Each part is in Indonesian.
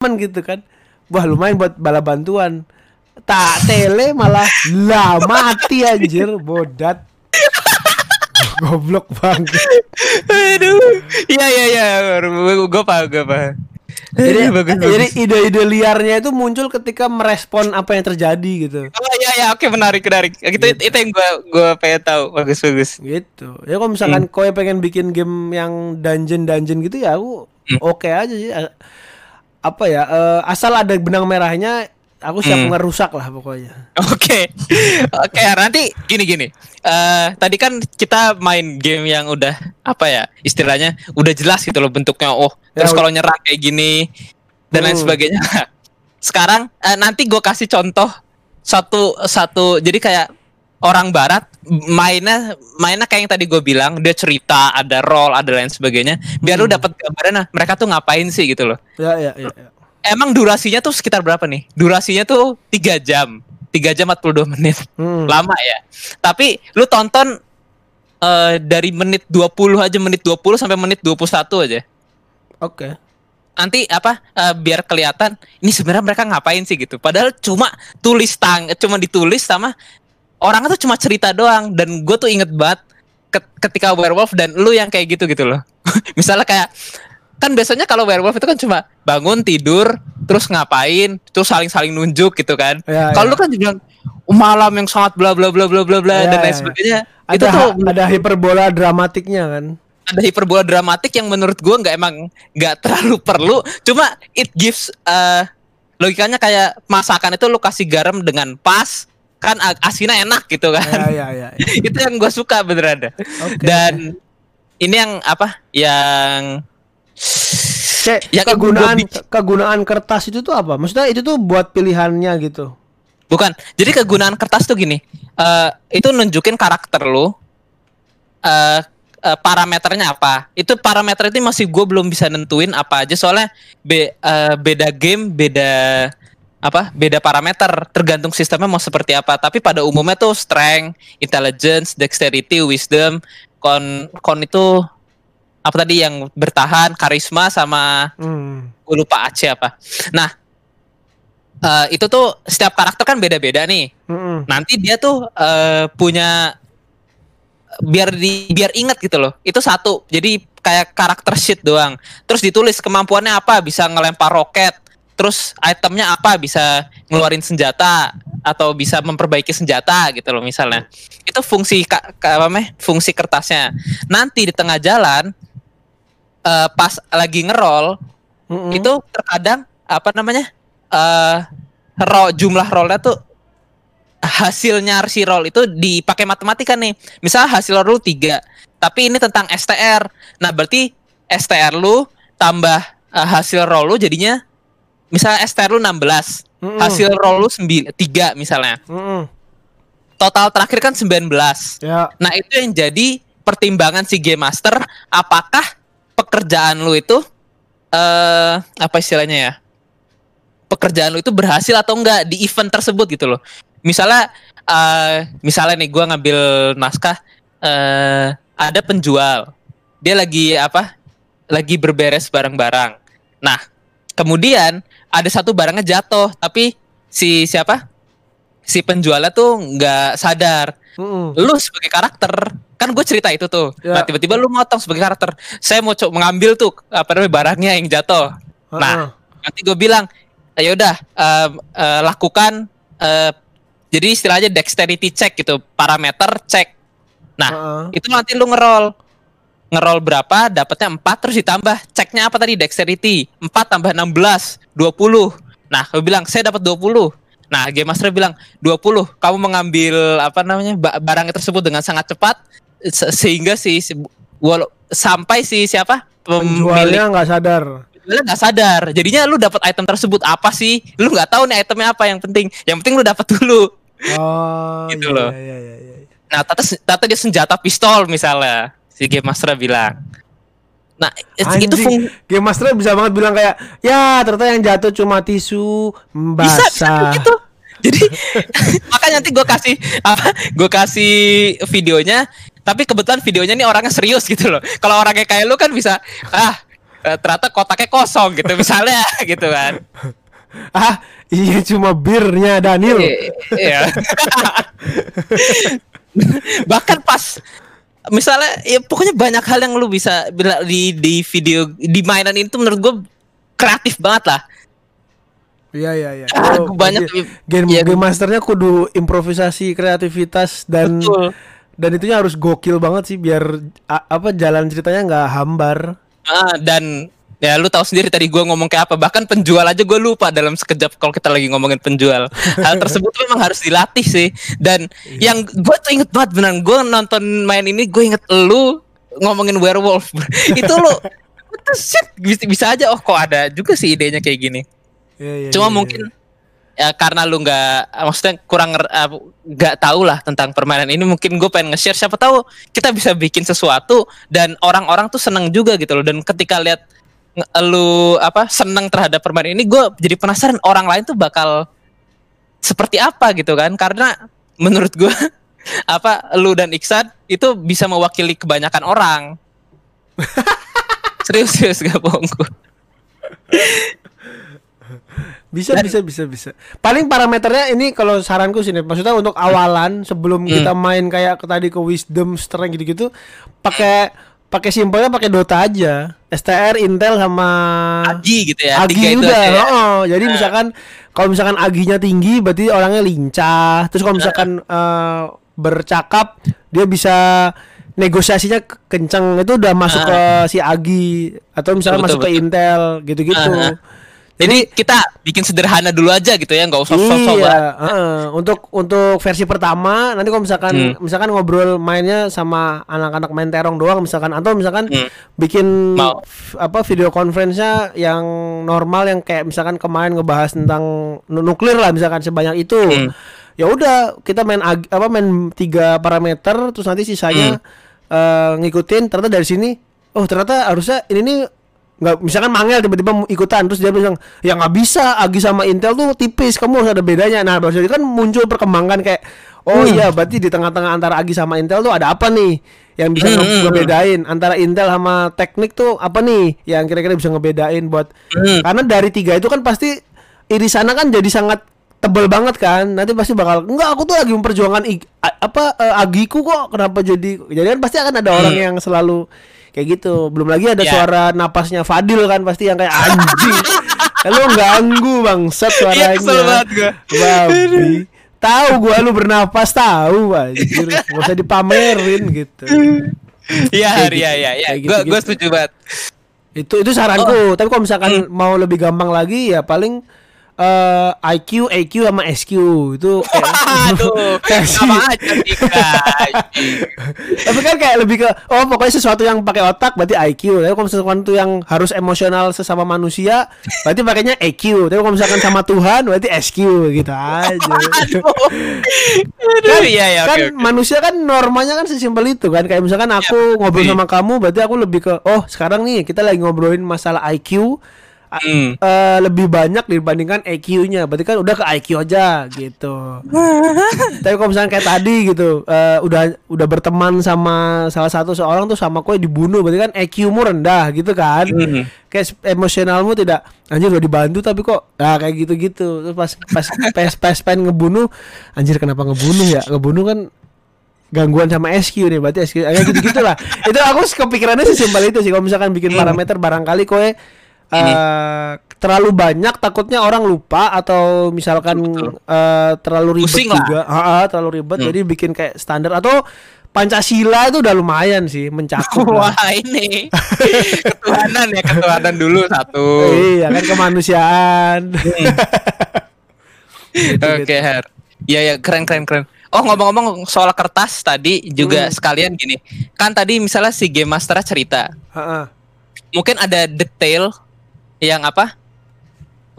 teman gitu kan wah lumayan buat bala bantuan tak tele malah lah mati anjir bodat goblok banget Aduh. Iya iya iya. Gue paham gue paham. jadi, bagus, jadi ide-ide liarnya itu muncul ketika merespon apa yang terjadi gitu Oh iya iya oke menarik menarik. Itu itu yang gue gue pengen tahu. Bagus bagus. gitu ya kalau misalkan Hmm. kau pengen bikin game yang dungeon dungeon gitu ya aku Hmm. oke aja sih apa ya eh, asal ada benang merahnya aku siap Hmm. ngerusak lah pokoknya Oke, oke nanti gini gini. Eh tadi kan kita main game yang udah apa ya istilahnya udah jelas gitu loh bentuknya. Oh Ya, terus ud- kalau nyerang kayak gini dan lain Hmm. sebagainya. Sekarang eh, nanti gue kasih contoh satu satu. Jadi kayak orang Barat mainnya mainnya kayak yang tadi gue bilang dia cerita ada role ada lain sebagainya. Biar lu Hmm. dapat gambaran nah mereka tuh ngapain sih gitu loh. ya ya ya, ya. Emang durasinya tuh sekitar berapa nih? Durasinya tuh tiga jam. 3 jam 42 menit. Hmm. Lama ya. Tapi lu tonton eh, dari menit 20 aja menit 20 sampai menit 21 aja. oke Nanti apa eh, biar kelihatan ini sebenarnya mereka ngapain sih gitu. Padahal cuma tulis tang cuma ditulis sama orang tuh cuma cerita doang dan gue tuh inget banget ke- ketika werewolf dan lu yang kayak gitu gitu loh. Misalnya kayak kan biasanya kalau werewolf itu kan cuma bangun tidur terus ngapain terus saling-saling nunjuk gitu kan. Ya, kalau ya. lu kan bilang "Oh, malam yang sangat bla bla bla bla bla bla Ya, dan lain ya. sebagainya. ada itu tuh ada hiperbola dramatiknya kan ada hiperbola dramatik yang menurut gua nggak emang nggak terlalu perlu cuma it gives eh, logikanya kayak masakan itu lu kasih garam dengan pas kan asinnya enak gitu ya kan ya ya, ya. itu yang gua suka beneran. Oke. dan ini yang apa yang Cek, yang kegunaan kegunaan kertas itu tuh apa? Maksudnya itu tuh buat pilihannya gitu. bukan jadi kegunaan kertas tuh gini eh itu nunjukin karakter lu eh eh, parameternya apa itu parameter itu masih gue belum bisa nentuin apa aja soalnya be- eh, beda game beda apa beda parameter tergantung sistemnya mau seperti apa. Tapi pada umumnya tuh strength intelligence dexterity wisdom kon kon itu apa tadi yang bertahan karisma sama Hmm. gue lupa AC apa. Nah eh, itu tuh setiap karakter kan beda-beda nih. Mm-mm. nanti dia tuh eh, punya biar di biar inget gitu loh. Itu satu. Jadi kayak karakter sheet doang. Terus ditulis kemampuannya apa bisa ngelempar roket terus itemnya apa? Bisa ngeluarin senjata atau bisa memperbaiki senjata gitu loh misalnya. Itu fungsi ka, ka- apa namanya? Fungsi kertasnya. Nanti di tengah jalan eh, pas lagi ngerol Mm-mm. itu terkadang apa namanya? Eh roll jumlah rollnya tuh hasilnya si roll itu dipakai matematika nih. Misal hasil roll tiga tapi ini tentang STR nah berarti STR lu tambah eh, hasil roll lu jadinya misal STR lu 16 Mm-mm. hasil roll lu 9 3 misalnya. Mm-mm. total terakhir kan 19 Ya. Nah itu yang jadi pertimbangan si game master apakah pekerjaan lu itu eh apa istilahnya ya? Pekerjaan lu itu berhasil atau enggak di event tersebut gitu loh. Misalnya eh misalnya nih gua ngambil naskah eh ada penjual. Dia lagi apa? Lagi berberes barang-barang nah kemudian ada satu barangnya jatuh tapi si siapa si penjualnya tuh nggak sadar Mm-mm. lu sebagai karakter kan gue cerita itu tuh Ya. nah tiba-tiba lu motong sebagai karakter saya mau coba mengambil tuh apa namanya barangnya yang jatuh nah Heeh. nanti gue bilang ya udah em, eh, lakukan eh, jadi istilahnya dexterity check gitu parameter cek nah Heeh. itu nanti lu ngerol ngerol berapa dapatnya 4 terus ditambah ceknya apa tadi? Dexterity 4 tambah 16 20 nah gue bilang saya dapat 20 nah game master bilang 20 kamu mengambil apa namanya ba- barang tersebut dengan sangat cepat se- sehingga si, si walau sampai si siapa? Penjualnya nggak sadar. penjualnya nggak sadar. Jadinya lu dapat item tersebut apa sih? Lu nggak tahu nih itemnya apa yang penting. Yang penting lu dapat dulu. Oh, Gitu iya, loh. iya, iya, iya, iya. Nah, tata, tata dia senjata pistol misalnya. Si Game Master bilang. Nah, it- itu Anjing, fung Game Master bisa banget bilang kayak, ya ternyata yang jatuh cuma tisu bisa, bisa basah. gitu. Jadi makanya nanti gue kasih apa? Gue kasih videonya. Tapi kebetulan videonya nih orangnya serius gitu loh. Kalau orangnya kayak lu kan bisa ah eh, ternyata kotaknya kosong gitu misalnya gitu kan. ah iya cuma birnya Daniel Iya. Bahkan pas misalnya ya pokoknya banyak hal yang lu bisa bila di di video di mainan itu menurut gue kreatif banget lah. iya iya iya Oh, banyak game ya, game masternya kudu improvisasi kreativitas dan betul. dan itunya harus gokil banget sih biar a- apa jalan ceritanya nggak hambar Ah, dan ya lu tahu sendiri tadi gua ngomong kayak apa. Bahkan penjual aja gue lupa dalam sekejap kalau kita lagi ngomongin penjual. Hal tersebut memang harus dilatih sih. Dan yang gue tuh inget banget beneran gue nonton main ini gue inget lu ngomongin werewolf. Itu lu shit? Bisa, bisa aja oh kok ada juga sih idenya kayak gini. Iya, iya, cuma iya, mungkin ya karena lu nggak maksudnya kurang eh, nggak tahu lah tentang permainan ini mungkin gue pengen nge-share. Siapa tahu kita bisa bikin sesuatu dan orang-orang tuh seneng juga gitu loh. Dan ketika lihat lu apa seneng terhadap permainan ini gue jadi penasaran orang lain tuh bakal seperti apa gitu kan. Karena menurut gue apa lu dan Iksan itu bisa mewakili kebanyakan orang. Serius serius gak bohong gue bisa Dan- bisa bisa bisa. Paling parameternya ini kalau saranku sini maksudnya untuk awalan sebelum Hmm. kita main kayak tadi ke wisdom strength gitu-gitu pakai pakai simpelnya pakai Dota aja. STR Intel sama Agi gitu ya Agi tiga itu udah ya. oh, jadi misalkan kalau misalkan aginya tinggi berarti orangnya lincah. Terus kalau misalkan eh, bercakap dia bisa negosiasinya ke- kenceng. Itu udah masuk ke si agi. Atau misalkan Betul, masuk ke betul. Intel gitu-gitu. Ah, Jadi kita bikin sederhana dulu aja gitu ya, nggak usah sok-sok iya heeh. untuk untuk versi pertama nanti kalau misalkan Hmm. misalkan ngobrol mainnya sama anak-anak main terong doang misalkan atau misalkan Hmm. bikin Mau. apa video conference-nya yang normal yang kayak misalkan kemarin ngebahas tentang nu- nuklir lah misalkan sebanyak itu Hmm. ya udah kita main ag- apa main tiga parameter terus nanti sisanya eh, ngikutin ternyata dari sini oh ternyata harusnya ini nih nggak misalkan mangel tiba-tiba ikutan terus dia bilang ya nggak bisa Agi sama Intel tuh tipis kamu harus ada bedanya nah berarti kan muncul perkembangan kayak oh Hmm. iya berarti di tengah-tengah antara Agi sama Intel tuh ada apa nih yang bisa Hmm, hmm, hmm. ngebedain antara Intel sama teknik tuh apa nih yang kira-kira bisa ngebedain buat Hmm. karena dari tiga itu kan pasti irisannya kan jadi sangat tebel banget kan nanti pasti bakal enggak aku tuh lagi memperjuangkan ig- apa eh, agiku kok kenapa jadi jadi kan pasti akan ada orang yang selalu kayak gitu belum lagi ada Ya. suara napasnya Fadil kan pasti yang kayak anjing lu ganggu bangsat suaranya Iya, banget gua. babi tahu gua lu bernapas tahu anjir nggak usah dipamerin gitu Iya, iya, gitu, iya, iya. Gue gitu-gitu. gue setuju banget. itu itu saranku tapi kalau misalkan mau lebih gampang lagi ya paling eh, IQ, AQ sama SQ itu kayak versi- sama aja tapi kan kayak lebih ke oh pokoknya sesuatu yang pakai otak berarti IQ tapi kalau sesuatu yang harus emosional sesama manusia berarti pakainya EQ tapi kalau misalkan sama Tuhan berarti SQ gitu aja. Aduh, iya, iya, kan manusia kan normanya kan sesimpel itu kan. Kayak misalkan aku ngobrol iya. sama kamu berarti aku lebih ke oh sekarang nih kita lagi ngobrolin masalah IQ Hmm. eh, lebih banyak dibandingkan EQ-nya berarti kan udah ke IQ aja gitu. Tapi kalau misalnya kayak tadi gitu eh, udah udah berteman sama salah satu seorang tuh sama kue dibunuh. Berarti kan EQ-mu rendah gitu kan? Hmm. kayak emosionalmu tidak anjir udah dibantu tapi kok nah kayak gitu-gitu. Terus pas pas pas, pas pengen ngebunuh anjir kenapa ngebunuh ya? Ngebunuh kan gangguan sama SQ nih berarti SQ kayak gitu gitulah itu aku kepikirannya sesimpel itu sih. Kalau misalkan bikin Hmm. parameter barangkali kowe eh, terlalu banyak takutnya orang lupa atau misalkan eh, terlalu ribet Pusing lah. juga Ah, ah, terlalu ribet Hmm. jadi bikin kayak standar atau Pancasila itu udah lumayan sih mencakup lah. Wah ini ketuhanan ya ketuhanan dulu satu. Iya kan kemanusiaan. Gitu, Oke Her. Iya ya keren keren keren. Oh ngomong-ngomong soal kertas tadi juga Hmm. sekalian gini. Kan tadi misalnya si game master cerita, Heeh. mungkin ada detail yang apa?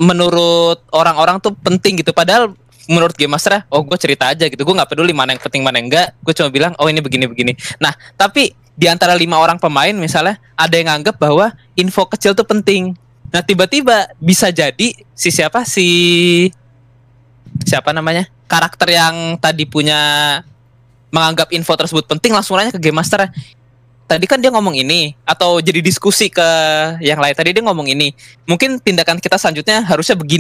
Menurut orang-orang tuh penting gitu. Padahal menurut game master, oh gue cerita aja gitu. Gue nggak peduli mana yang penting mana yang enggak. Gue cuma bilang, oh ini begini begini. Nah tapi di antara lima orang pemain misalnya ada yang nganggap bahwa info kecil tuh penting. Nah tiba-tiba bisa jadi si siapa si siapa namanya karakter yang tadi punya menganggap info tersebut penting langsung nanya ke game master tadi kan dia ngomong ini atau jadi diskusi ke yang lain. Tadi dia ngomong ini. Mungkin tindakan kita selanjutnya harusnya begini